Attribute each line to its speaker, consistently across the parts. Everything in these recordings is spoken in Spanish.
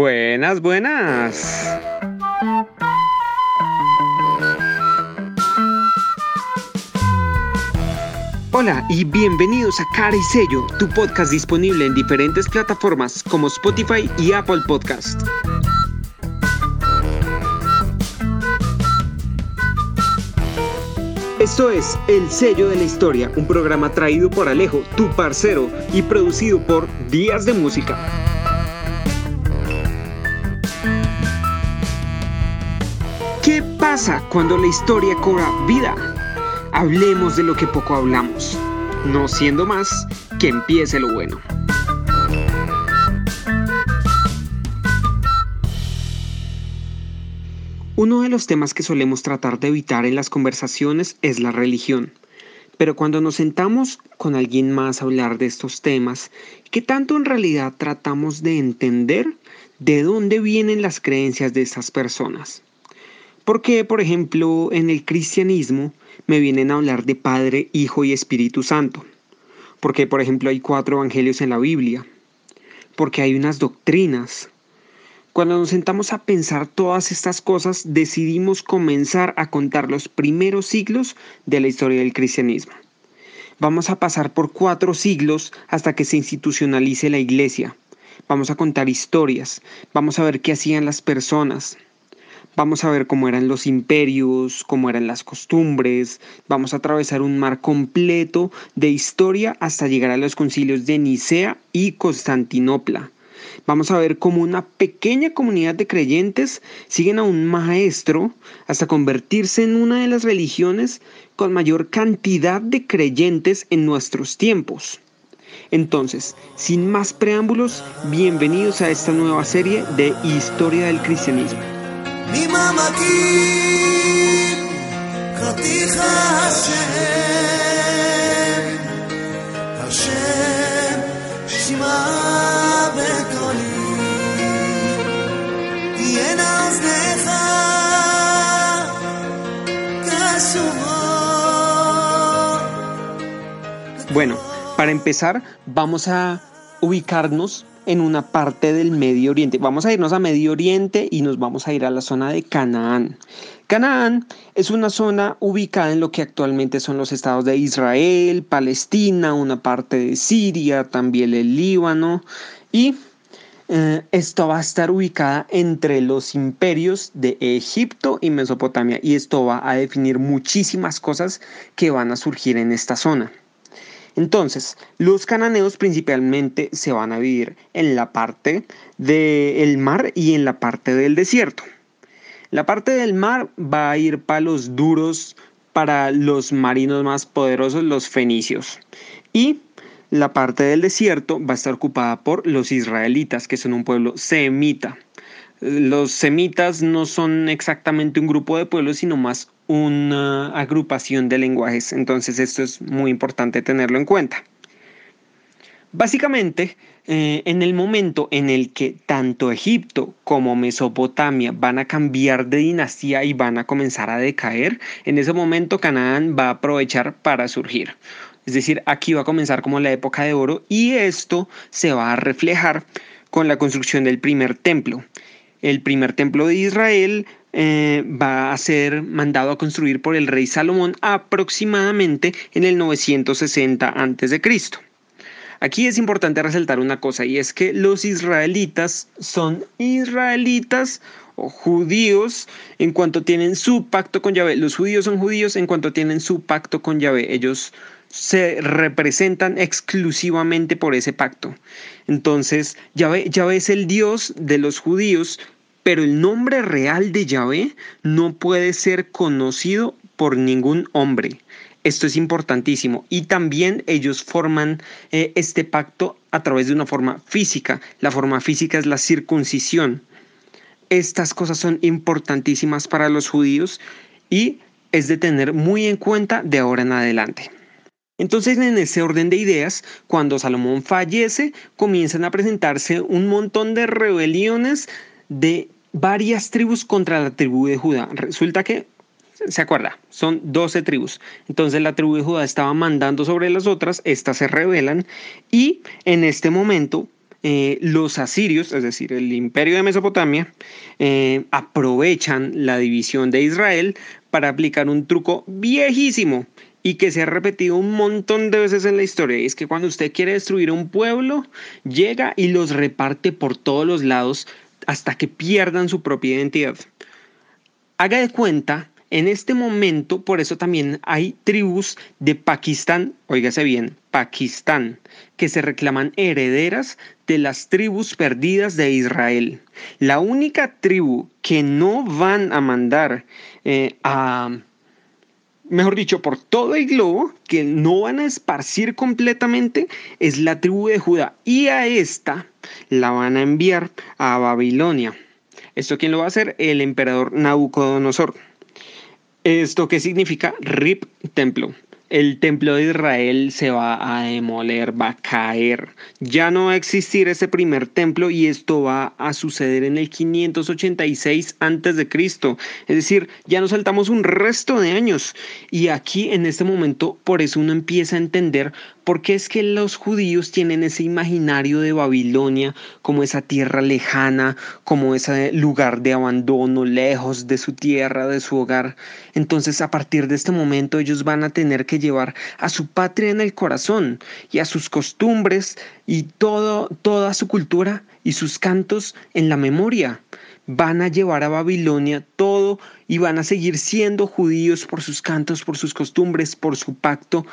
Speaker 1: Buenas, buenas. Hola y bienvenidos a Cara y Sello, tu podcast disponible en diferentes plataformas como Spotify y Apple Podcast. Esto es El Sello de la Historia, un programa traído por Alejo, tu parcero, y producido por Días de Música. Pasa cuando la historia cobra vida? Hablemos de lo que poco hablamos, no siendo más que empiece lo bueno. Uno de los temas que solemos tratar de evitar en las conversaciones es la religión. Pero cuando nos sentamos con alguien más a hablar de estos temas, ¿qué tanto en realidad tratamos de entender de dónde vienen las creencias de estas personas? Porque, por ejemplo, en el cristianismo me vienen a hablar de Padre, Hijo y Espíritu Santo. Porque, por ejemplo, hay cuatro evangelios en la Biblia. Porque hay unas doctrinas. Cuando nos sentamos a pensar todas estas cosas, decidimos comenzar a contar los primeros siglos de la historia del cristianismo. Vamos a pasar por cuatro siglos hasta que se institucionalice la iglesia. Vamos a contar historias, vamos a ver qué hacían las personas, Vamos a ver cómo eran los imperios, cómo eran las costumbres, vamos a atravesar un mar completo de historia hasta llegar a los concilios de Nicea y Constantinopla. Vamos a ver cómo una pequeña comunidad de creyentes siguen a un maestro hasta convertirse en una de las religiones con mayor cantidad de creyentes en nuestros tiempos. Entonces, sin más preámbulos, bienvenidos a esta nueva serie de Historia del Cristianismo. Bueno, para empezar, vamos a ubicarnos en una parte del Medio Oriente. Vamos a irnos a Medio Oriente y nos vamos a ir a la zona de Canaán. Canaán es una zona ubicada en lo que actualmente son los estados de Israel, Palestina, una parte de Siria, también el Líbano y eh, esto va a estar ubicada entre los imperios de Egipto y Mesopotamia y esto va a definir muchísimas cosas que van a surgir en esta zona. Entonces, los cananeos principalmente se van a vivir en la parte del mar y en la parte del desierto. La parte del mar va a ir para los duros, para los marinos más poderosos, los fenicios. Y la parte del desierto va a estar ocupada por los israelitas, que son un pueblo semita. Los semitas no son exactamente un grupo de pueblos, sino más una agrupación de lenguajes. Entonces esto es muy importante tenerlo en cuenta. Básicamente, eh, en el momento en el que tanto Egipto como Mesopotamia van a cambiar de dinastía y van a comenzar a decaer, en ese momento Canaán va a aprovechar para surgir. Es decir, aquí va a comenzar como la época de oro y esto se va a reflejar con la construcción del primer templo. El primer templo de Israel eh, va a ser mandado a construir por el rey Salomón aproximadamente en el 960 a.C. Aquí es importante resaltar una cosa y es que los israelitas son israelitas o judíos en cuanto tienen su pacto con Yahvé. Los judíos son judíos en cuanto tienen su pacto con Yahvé. Ellos se representan exclusivamente por ese pacto. Entonces, Yahvé, es el Dios de los judíos, pero el nombre real de Yahvé no puede ser conocido por ningún hombre. Esto es importantísimo. Y también ellos forman eh, este pacto a través de una forma física. La forma física es la circuncisión. Estas cosas son importantísimas para los judíos y es de tener muy en cuenta de ahora en adelante. Entonces, en ese orden de ideas, cuando Salomón fallece, comienzan a presentarse un montón de rebeliones de varias tribus contra la tribu de Judá. Resulta que, se acuerda, son 12 tribus. Entonces la tribu de Judá estaba mandando sobre las otras, estas se rebelan y en este momento eh, los asirios, es decir, el imperio de Mesopotamia, eh, aprovechan la división de Israel para aplicar un truco viejísimo y que se ha repetido un montón de veces en la historia. Es que cuando usted quiere destruir un pueblo, llega y los reparte por todos los lados hasta que pierdan su propia identidad. Haga de cuenta en este momento, por eso también hay tribus de Pakistán, oígase bien, Pakistán, que se reclaman herederas de las tribus perdidas de Israel. La única tribu que no van a mandar eh, a, mejor dicho, por todo el globo, que no van a esparcir completamente, es la tribu de Judá. Y a esta la van a enviar a Babilonia. ¿Esto quién lo va a hacer? El emperador Nabucodonosor. ¿Esto qué significa? RIP templo. El templo de Israel se va a demoler, va a caer. Ya no va a existir ese primer templo y esto va a suceder en el 586 antes de Cristo. Es decir, ya nos saltamos un resto de años. Y aquí en este momento, por eso uno empieza a entender porque es que los judíos tienen ese imaginario de Babilonia como esa tierra lejana, como ese lugar de abandono, lejos de su tierra, de su hogar. Entonces a partir de este momento ellos van a tener que llevar a su patria en el corazón y a sus costumbres y todo, toda su cultura y sus cantos en la memoria. Van a llevar a Babilonia todo y van a seguir siendo judíos por sus cantos, por sus costumbres, por su pacto,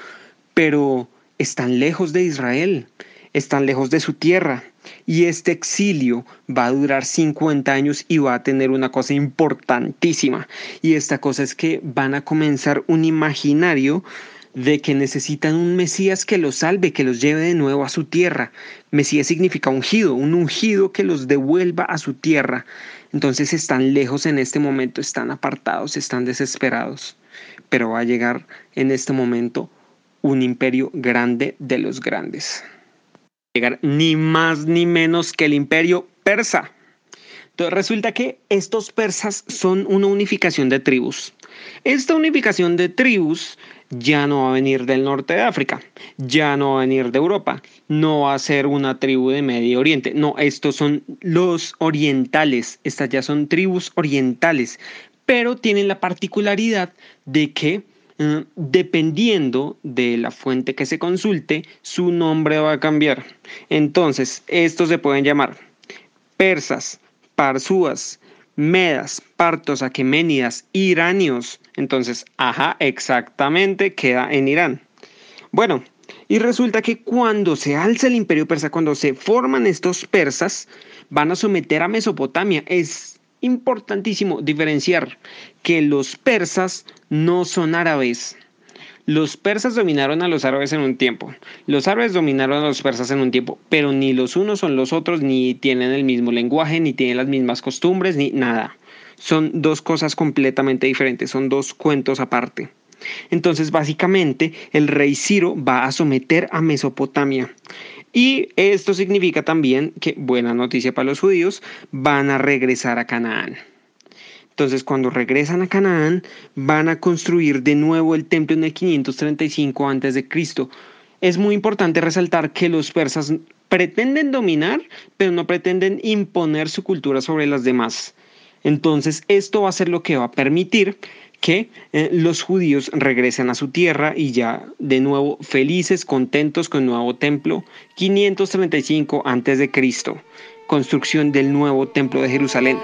Speaker 1: pero están lejos de Israel, están lejos de su tierra. Y este exilio va a durar 50 años y va a tener una cosa importantísima. Y esta cosa es que van a comenzar un imaginario de que necesitan un Mesías que los salve, que los lleve de nuevo a su tierra. Mesías significa ungido, un ungido que los devuelva a su tierra. Entonces están lejos en este momento, están apartados, están desesperados. Pero va a llegar en este momento un imperio grande de los grandes. Llegar ni más ni menos que el imperio persa. Entonces resulta que estos persas son una unificación de tribus. Esta unificación de tribus ya no va a venir del norte de África, ya no va a venir de Europa, no va a ser una tribu de Medio Oriente, no, estos son los orientales, estas ya son tribus orientales, pero tienen la particularidad de que Mm, dependiendo de la fuente que se consulte, su nombre va a cambiar. Entonces, estos se pueden llamar persas, parsúas, medas, partos, aqueménidas, iranios. Entonces, ajá, exactamente queda en Irán. Bueno, y resulta que cuando se alza el imperio persa, cuando se forman estos persas, van a someter a Mesopotamia. Es importantísimo diferenciar que los persas no son árabes. Los persas dominaron a los árabes en un tiempo. Los árabes dominaron a los persas en un tiempo, pero ni los unos son los otros, ni tienen el mismo lenguaje, ni tienen las mismas costumbres, ni nada. Son dos cosas completamente diferentes, son dos cuentos aparte. Entonces, básicamente, el rey Ciro va a someter a Mesopotamia. Y esto significa también que, buena noticia para los judíos, van a regresar a Canaán. Entonces, cuando regresan a Canaán, van a construir de nuevo el templo en el 535 a.C. Es muy importante resaltar que los persas pretenden dominar, pero no pretenden imponer su cultura sobre las demás. Entonces, esto va a ser lo que va a permitir que eh, los judíos regresen a su tierra y ya de nuevo felices, contentos con el nuevo templo, 535 a.C., construcción del nuevo templo de Jerusalén.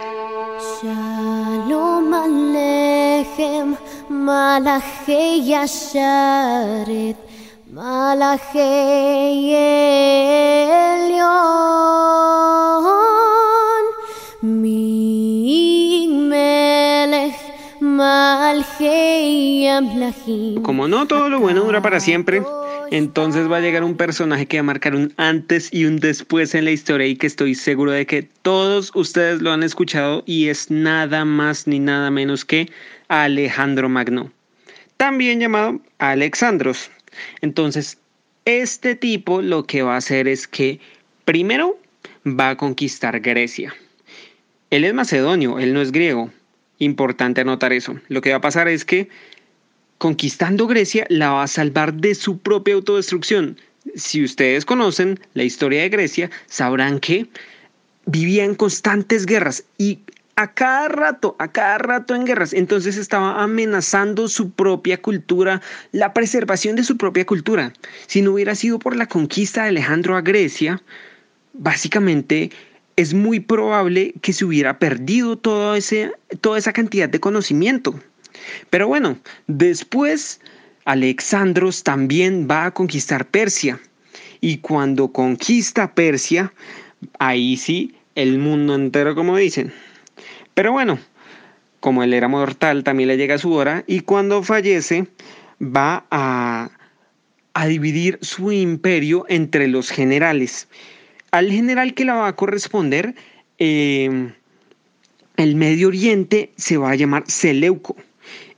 Speaker 1: Como no todo lo bueno dura para siempre, entonces va a llegar un personaje que va a marcar un antes y un después en la historia y que estoy seguro de que todos ustedes lo han escuchado y es nada más ni nada menos que Alejandro Magno, también llamado Alexandros. Entonces, este tipo lo que va a hacer es que primero va a conquistar Grecia. Él es macedonio, él no es griego. Importante anotar eso. Lo que va a pasar es que conquistando Grecia la va a salvar de su propia autodestrucción. si ustedes conocen la historia de Grecia, sabrán que vivía en constantes guerras y a cada rato, a cada rato en guerras. Entonces estaba amenazando su propia cultura, la preservación de su propia cultura. Si no hubiera sido por la conquista de Alejandro a Grecia, básicamente es muy probable que se hubiera perdido todo ese, toda esa cantidad de conocimiento. Pero bueno, después Alexandros también va a conquistar Persia. Y cuando conquista Persia, ahí sí, el mundo entero, como dicen. Pero bueno, como él era mortal, también le llega su hora y cuando fallece va a, a dividir su imperio entre los generales. Al general que la va a corresponder, eh, el Medio Oriente se va a llamar Seleuco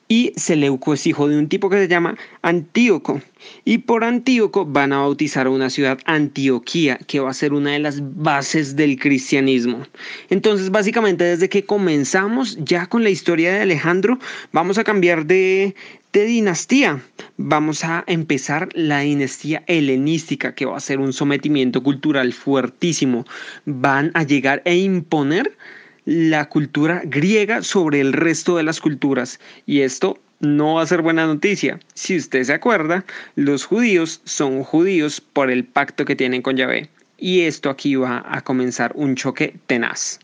Speaker 1: y Seleuco es hijo de un tipo que se llama Antíoco. Y por Antíoco van a bautizar una ciudad Antioquía, que va a ser una de las bases del cristianismo. Entonces, básicamente, desde que comenzamos ya con la historia de Alejandro, vamos a cambiar de, de dinastía. Vamos a empezar la dinastía helenística, que va a ser un sometimiento cultural fuertísimo. Van a llegar e imponer la cultura griega sobre el resto de las culturas. Y esto no va a ser buena noticia. Si usted se acuerda, los judíos son judíos por el pacto que tienen con Yahvé. Y esto aquí va a comenzar un choque tenaz.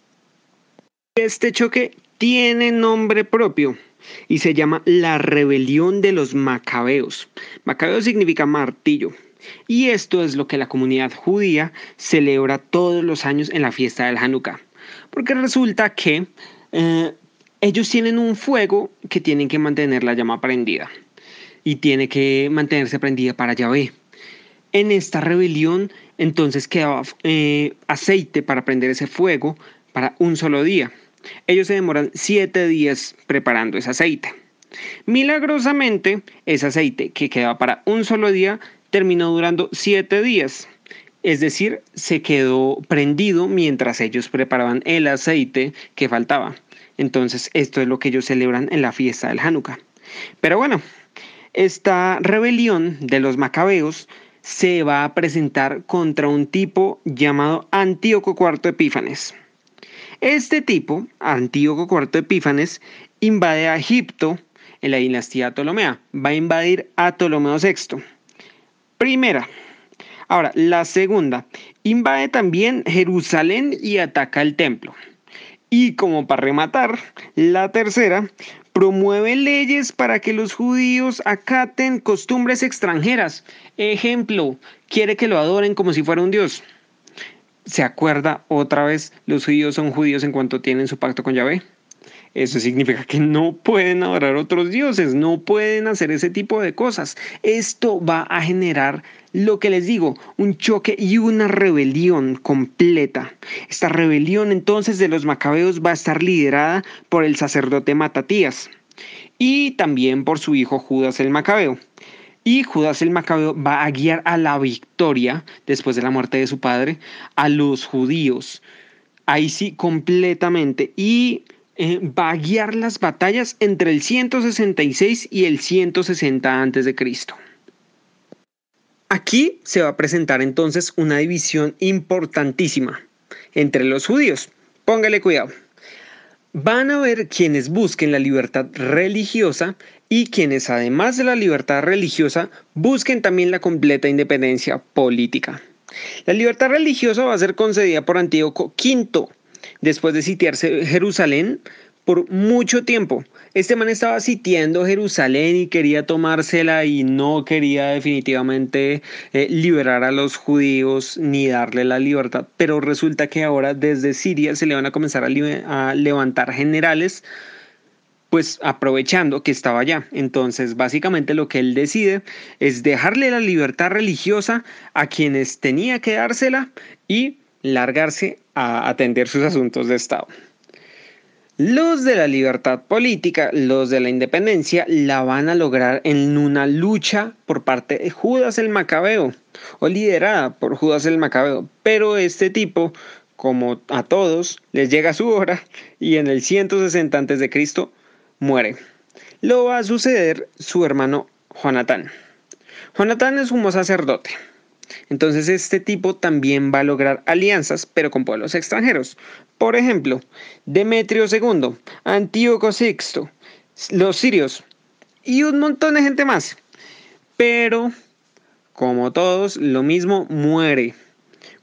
Speaker 1: Este choque tiene nombre propio y se llama la rebelión de los macabeos. Macabeo significa martillo. Y esto es lo que la comunidad judía celebra todos los años en la fiesta del Hanukkah. Porque resulta que eh, ellos tienen un fuego que tienen que mantener la llama prendida. Y tiene que mantenerse prendida para Yahvé. En esta rebelión, entonces quedaba eh, aceite para prender ese fuego para un solo día. Ellos se demoran siete días preparando ese aceite. Milagrosamente, ese aceite que quedaba para un solo día terminó durando siete días. Es decir, se quedó prendido mientras ellos preparaban el aceite que faltaba. Entonces, esto es lo que ellos celebran en la fiesta del Hanukkah. Pero bueno, esta rebelión de los macabeos se va a presentar contra un tipo llamado Antíoco IV Epífanes. Este tipo, Antíoco IV Epífanes, invade a Egipto en la dinastía Ptolomea. Va a invadir a Ptolomeo VI. Primera, Ahora, la segunda, invade también Jerusalén y ataca el templo. Y como para rematar, la tercera, promueve leyes para que los judíos acaten costumbres extranjeras. Ejemplo, quiere que lo adoren como si fuera un dios. ¿Se acuerda otra vez? Los judíos son judíos en cuanto tienen su pacto con Yahvé. Eso significa que no pueden adorar otros dioses, no pueden hacer ese tipo de cosas. Esto va a generar lo que les digo, un choque y una rebelión completa. Esta rebelión entonces de los macabeos va a estar liderada por el sacerdote Matatías y también por su hijo Judas el Macabeo. Y Judas el Macabeo va a guiar a la victoria después de la muerte de su padre a los judíos. Ahí sí, completamente. Y eh, va a guiar las batallas entre el 166 y el 160 a.C. Aquí se va a presentar entonces una división importantísima entre los judíos. Póngale cuidado. Van a haber quienes busquen la libertad religiosa y quienes además de la libertad religiosa busquen también la completa independencia política. La libertad religiosa va a ser concedida por Antíoco V después de sitiarse Jerusalén por mucho tiempo. Este man estaba sitiando Jerusalén y quería tomársela y no quería definitivamente eh, liberar a los judíos ni darle la libertad. Pero resulta que ahora desde Siria se le van a comenzar a, a levantar generales pues aprovechando que estaba allá. Entonces, básicamente lo que él decide es dejarle la libertad religiosa a quienes tenía que dársela y largarse a atender sus asuntos de Estado. Los de la libertad política, los de la independencia, la van a lograr en una lucha por parte de Judas el Macabeo, o liderada por Judas el Macabeo. Pero este tipo, como a todos, les llega su hora y en el 160 a.C. muere. Lo va a suceder su hermano Jonatán. Jonatán es un sacerdote Entonces este tipo también va a lograr alianzas, pero con pueblos extranjeros. Por ejemplo, Demetrio II, Antíoco VI, los sirios y un montón de gente más. Pero, como todos, lo mismo muere.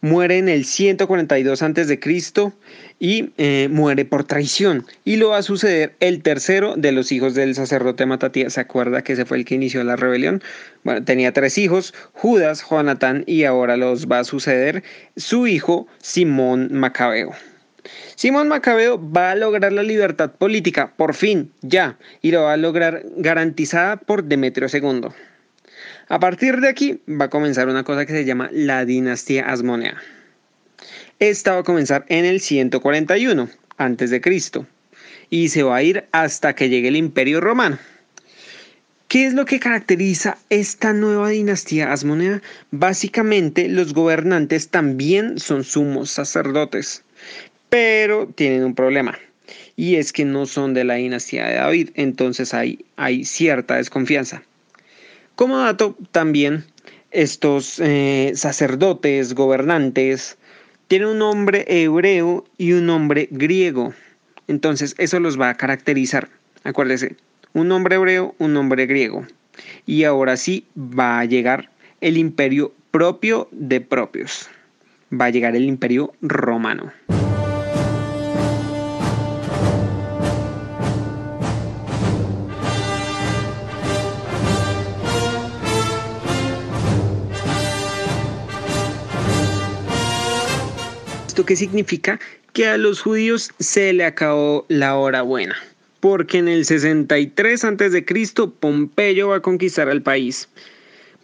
Speaker 1: Muere en el 142 a.C. y eh, muere por traición. Y lo va a suceder el tercero de los hijos del sacerdote Matatías. ¿Se acuerda que ese fue el que inició la rebelión? Bueno, tenía tres hijos, Judas, Jonatán y ahora los va a suceder su hijo Simón Macabeo. Simón Macabeo va a lograr la libertad política, por fin, ya, y lo va a lograr garantizada por Demetrio II. A partir de aquí va a comenzar una cosa que se llama la dinastía Asmonea. Esta va a comenzar en el 141 a.C. y se va a ir hasta que llegue el Imperio Romano. ¿Qué es lo que caracteriza esta nueva dinastía Asmonea? Básicamente los gobernantes también son sumos sacerdotes pero tienen un problema y es que no son de la dinastía de David, entonces hay, hay cierta desconfianza. Como dato, también estos eh, sacerdotes, gobernantes, tienen un nombre hebreo y un nombre griego. Entonces eso los va a caracterizar. Acuérdese, un nombre hebreo, un nombre griego. Y ahora sí va a llegar el imperio propio de propios. Va a llegar el imperio romano. Qué significa? Que a los judíos se le acabó la hora buena. Porque en el 63 a.C. Pompeyo va a conquistar al país.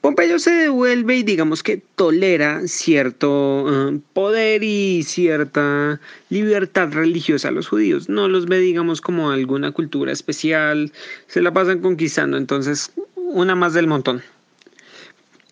Speaker 1: Pompeyo se devuelve y digamos que tolera cierto eh, poder y cierta libertad religiosa a los judíos. No los ve, digamos, como alguna cultura especial. Se la pasan conquistando. Entonces, una más del montón.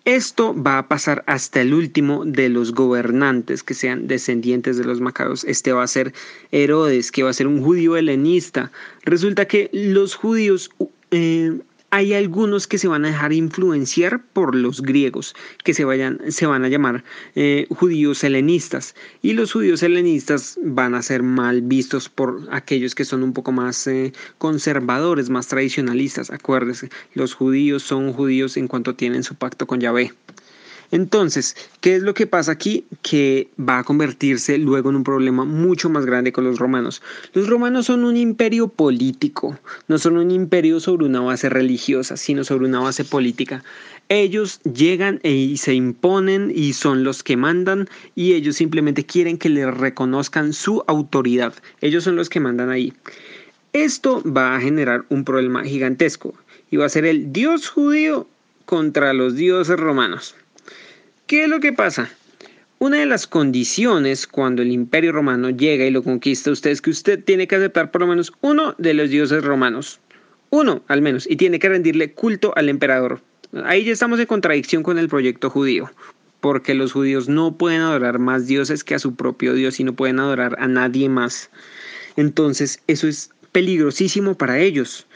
Speaker 1: Esto va a pasar hasta el último de los gobernantes que sean descendientes de los macabeos. Este va a ser Herodes, que va a ser un judío helenista. Resulta que los judíos eh, hay algunos que se van a dejar influenciar por los griegos, que se, vayan, se van a llamar eh, judíos helenistas. Y los judíos helenistas van a ser mal vistos por aquellos que son un poco más eh, conservadores, más tradicionalistas. Acuérdense, los judíos son judíos en cuanto tienen su pacto con Yahvé. Entonces, ¿qué es lo que pasa aquí? Que va a convertirse luego en un problema mucho más grande con los romanos. Los romanos son un imperio político, no son un imperio sobre una base religiosa, sino sobre una base política. Ellos llegan e y se imponen y son los que mandan y ellos simplemente quieren que les reconozcan su autoridad. Ellos son los que mandan ahí. Esto va a generar un problema gigantesco y va a ser el dios judío contra los dioses romanos. ¿Qué es lo que pasa? Una de las condiciones cuando el imperio romano llega y lo conquista usted es que usted tiene que aceptar por lo menos uno de los dioses romanos. Uno al menos. Y tiene que rendirle culto al emperador. Ahí ya estamos en contradicción con el proyecto judío. Porque los judíos no pueden adorar más dioses que a su propio Dios y no pueden adorar a nadie más. Entonces eso es peligrosísimo para ellos.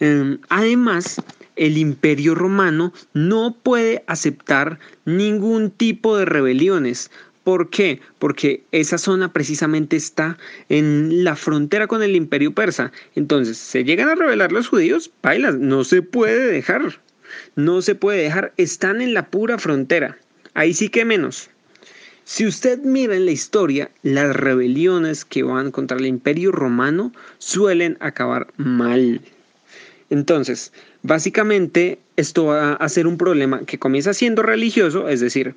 Speaker 1: Em, además, el imperio romano no puede aceptar ningún tipo de rebeliones. ¿Por qué? Porque esa zona precisamente está en la frontera con el imperio persa. Entonces, se llegan a rebelar los judíos, bailas, no se puede dejar. No se puede dejar, están en la pura frontera. Ahí sí que menos. Si usted mira en la historia, las rebeliones que van contra el imperio romano suelen acabar mal. Entonces, básicamente esto va a ser un problema que comienza siendo religioso, es decir,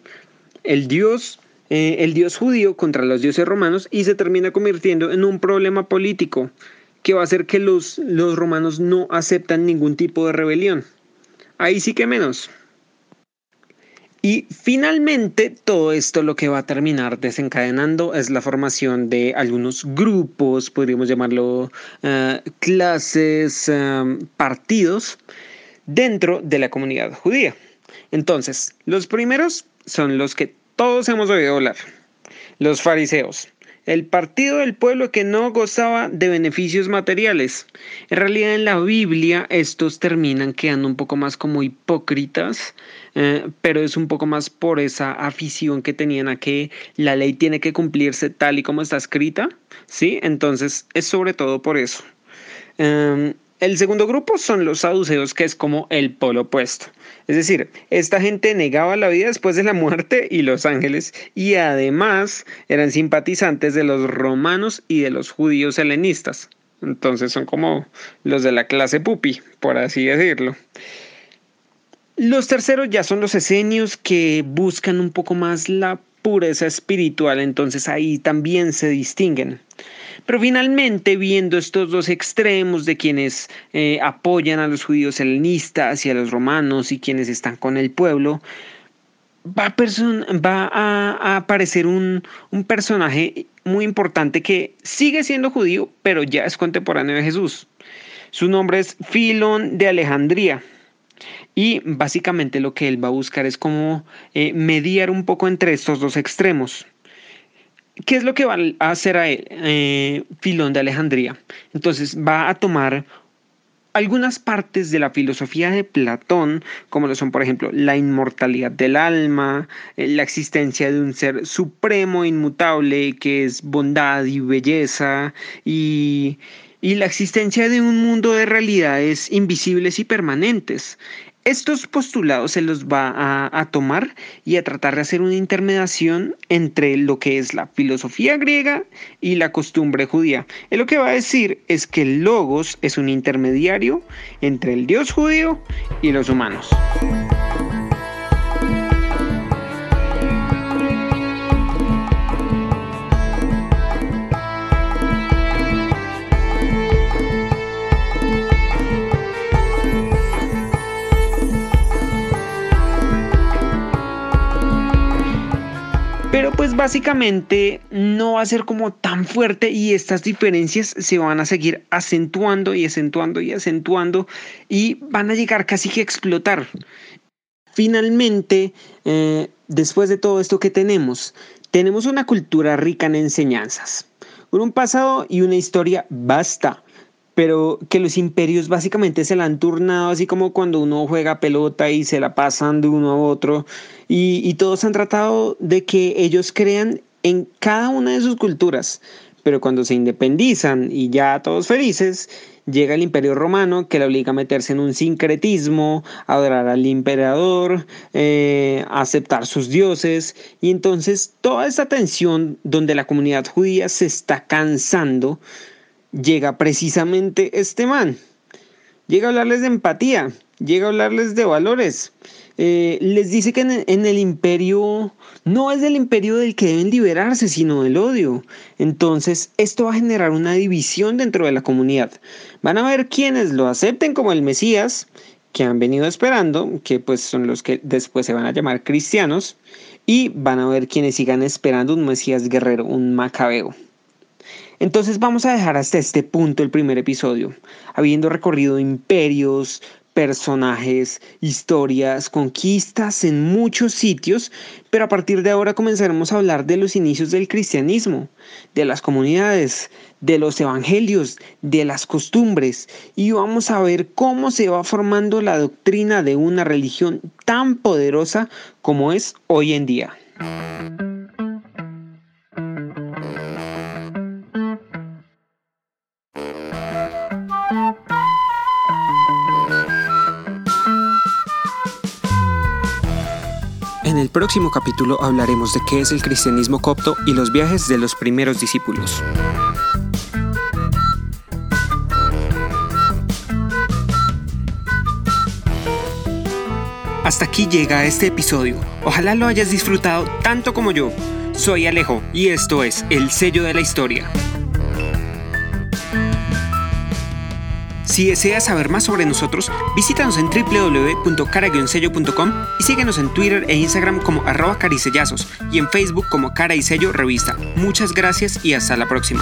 Speaker 1: el dios, eh, el dios judío contra los dioses romanos y se termina convirtiendo en un problema político que va a hacer que los, los romanos no aceptan ningún tipo de rebelión. Ahí sí que menos. Y finalmente todo esto lo que va a terminar desencadenando es la formación de algunos grupos, podríamos llamarlo eh, clases, eh, partidos dentro de la comunidad judía. Entonces, los primeros son los que todos hemos oído hablar, los fariseos. El partido del pueblo que no gozaba de beneficios materiales. En realidad en la Biblia estos terminan quedando un poco más como hipócritas, eh, pero es un poco más por esa afición que tenían a que la ley tiene que cumplirse tal y como está escrita, ¿sí? Entonces es sobre todo por eso. Em, el segundo grupo son los saduceos, que es como el polo opuesto. Es decir, esta gente negaba la vida después de la muerte y los ángeles, y además eran simpatizantes de los romanos y de los judíos helenistas. Entonces son como los de la clase pupi, por así decirlo. Los terceros ya son los esenios que buscan un poco más la pureza espiritual, entonces ahí también se distinguen. Pero finalmente, viendo estos dos extremos de quienes eh, apoyan a los judíos helenistas y a los romanos y quienes están con el pueblo, va a, aparecer un, personaje muy importante que sigue siendo judío, pero ya es contemporáneo de Jesús. Su nombre es Filón de Alejandría. Y básicamente lo que él va a buscar es como eh, mediar un poco entre estos dos extremos. ¿Qué es lo que va a hacer a él, eh, Filón de Alejandría? Entonces va a tomar algunas partes de la filosofía de Platón, como lo son, por ejemplo, la inmortalidad del alma, eh, la existencia de un ser supremo, inmutable, que es bondad y belleza, y, y la existencia de un mundo de realidades invisibles y permanentes. Estos postulados se los va a, tomar y a tratar de hacer una intermediación entre lo que es la filosofía griega y la costumbre judía. Él lo que va a decir es que el logos es un intermediario entre el dios judío y los humanos. Básicamente no va a ser como tan fuerte y estas diferencias se van a seguir acentuando y acentuando y acentuando y van a llegar casi que a explotar. Finalmente, eh, después de todo esto que tenemos, tenemos una cultura rica en enseñanzas, con un pasado y una historia basta pero que los imperios básicamente se la han turnado así como cuando uno juega pelota y se la pasan de uno a otro y, y todos han tratado de que ellos crean en cada una de sus culturas, pero cuando se independizan y ya todos felices, llega el imperio romano que le obliga a meterse en un sincretismo, a adorar al emperador, eh, a aceptar sus dioses, y entonces toda esta tensión donde la comunidad judía se está cansando, llega precisamente este man. Llega a hablarles de empatía, llega a hablarles de valores. Eh, les dice que en el, imperio no es del imperio del que deben liberarse, sino del odio. Entonces, esto va a generar una división dentro de la comunidad. Van a ver quienes lo acepten como el Mesías, que han venido esperando, que pues son los que después se van a llamar cristianos, y van a ver quienes sigan esperando un Mesías guerrero, un macabeo. Entonces vamos a dejar hasta este punto el primer episodio, habiendo recorrido imperios, personajes, historias, conquistas en muchos sitios, pero a partir de ahora comenzaremos a hablar de los inicios del cristianismo, de las comunidades, de los evangelios, de las costumbres, y vamos a ver cómo se va formando la doctrina de una religión tan poderosa como es hoy en día. El próximo capítulo hablaremos de qué es el cristianismo copto y los viajes de los primeros discípulos. Hasta aquí llega este episodio. Ojalá lo hayas disfrutado tanto como yo. Soy Alejo y esto es El Sello de la Historia. Si deseas saber más sobre nosotros, visítanos en www.cara-sello.com y síguenos en Twitter e Instagram como arroba caricellazos y en Facebook como Cara y Sello Revista. Muchas gracias y hasta la próxima.